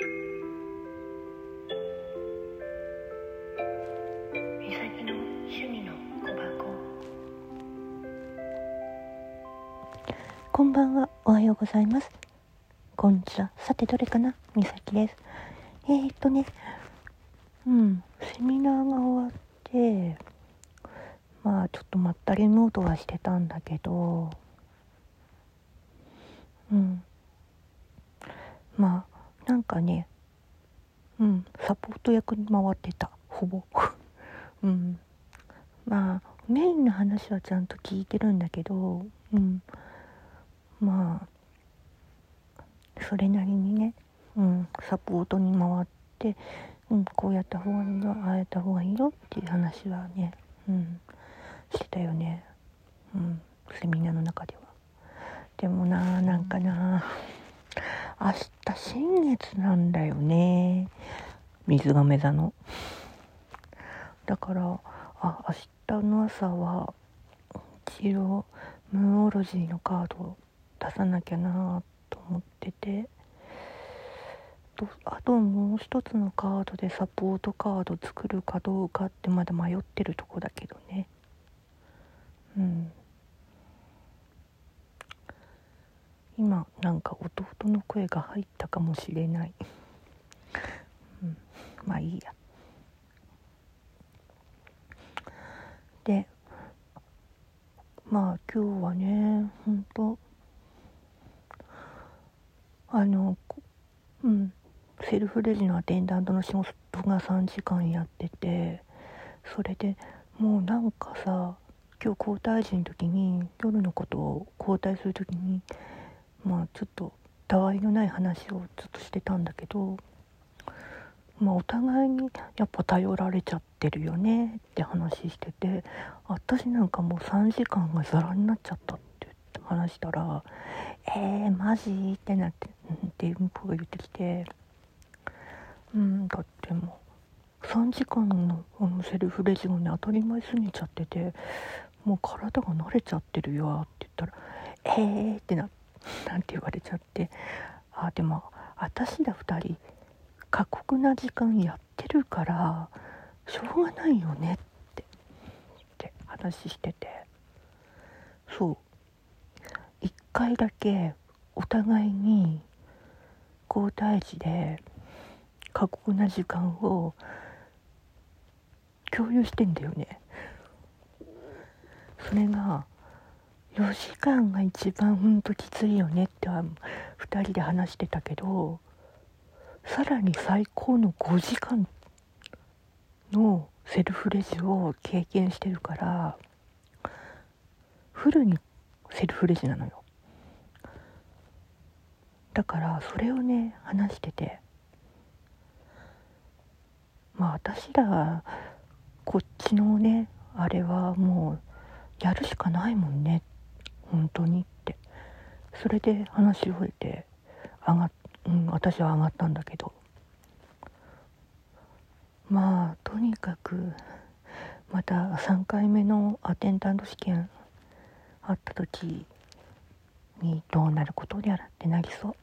こんばんは。おはようございます。こんにちは。さてどれかな？みさきです。えー、っとね。うん。セミナーが終わってまあちょっとまったりモードはしてたんだけど。うん。まあなんかねうんサポート役に回ってた。ほぼ。うん。まあメインの話はちゃんと聞いてるんだけどうん。まあそれなりにね、うん、サポートに回って、うん、こうやった方がいいよああやった方がいいよっていう話はね、うん、してたよね、うん、セミナーの中では。でもななんかな明日新月なんだよね。水亀座の。だからあ明日の朝は一応ムーオロジーのカードを出さなきゃなと思ってて。あともう一つのカードでサポートカード作るかどうかってまだ迷ってるとこだけどねうん今なんか弟の声が入ったかもしれない、うん、まあいいや。でまあ今日はねほんとあのうんセルフレジのアテンダントの仕事が3時間やっててそれでもうなんかさ今日交代時の時に夜のことを交代する時にまあちょっとたわいのない話をずっとしてたんだけどまあ、お互いにやっぱ頼られちゃってるよねって話してて私なんかもう3時間がザラになっちゃったって話したら「えー、マジ?」ってなってって向こうが言ってきてうんだってもう3時間のセルフレジがね当たり前すぎちゃっててもう体が慣れちゃってるよって言ったら「えー」ってなっなんて言われちゃって。あでも私ら2人過酷な時間やってるからしょうがないよねってって話してて。そう。一回だけお互いに交代時で過酷な時間を共有してんだよね。それが4時間が一番ほんときついよねっては2人で話してたけどさらに最高の5時間のセルフレジを経験してるからフルにセルフレジなのよ。だからそれをね話しててまあ私らこっちのねあれはもうやるしかないもんね本当にってそれで話を終えて上がうん、私は上がったんだけどまあとにかくまた3回目のアテンダント試験あった時にどうなることやらってなりそう。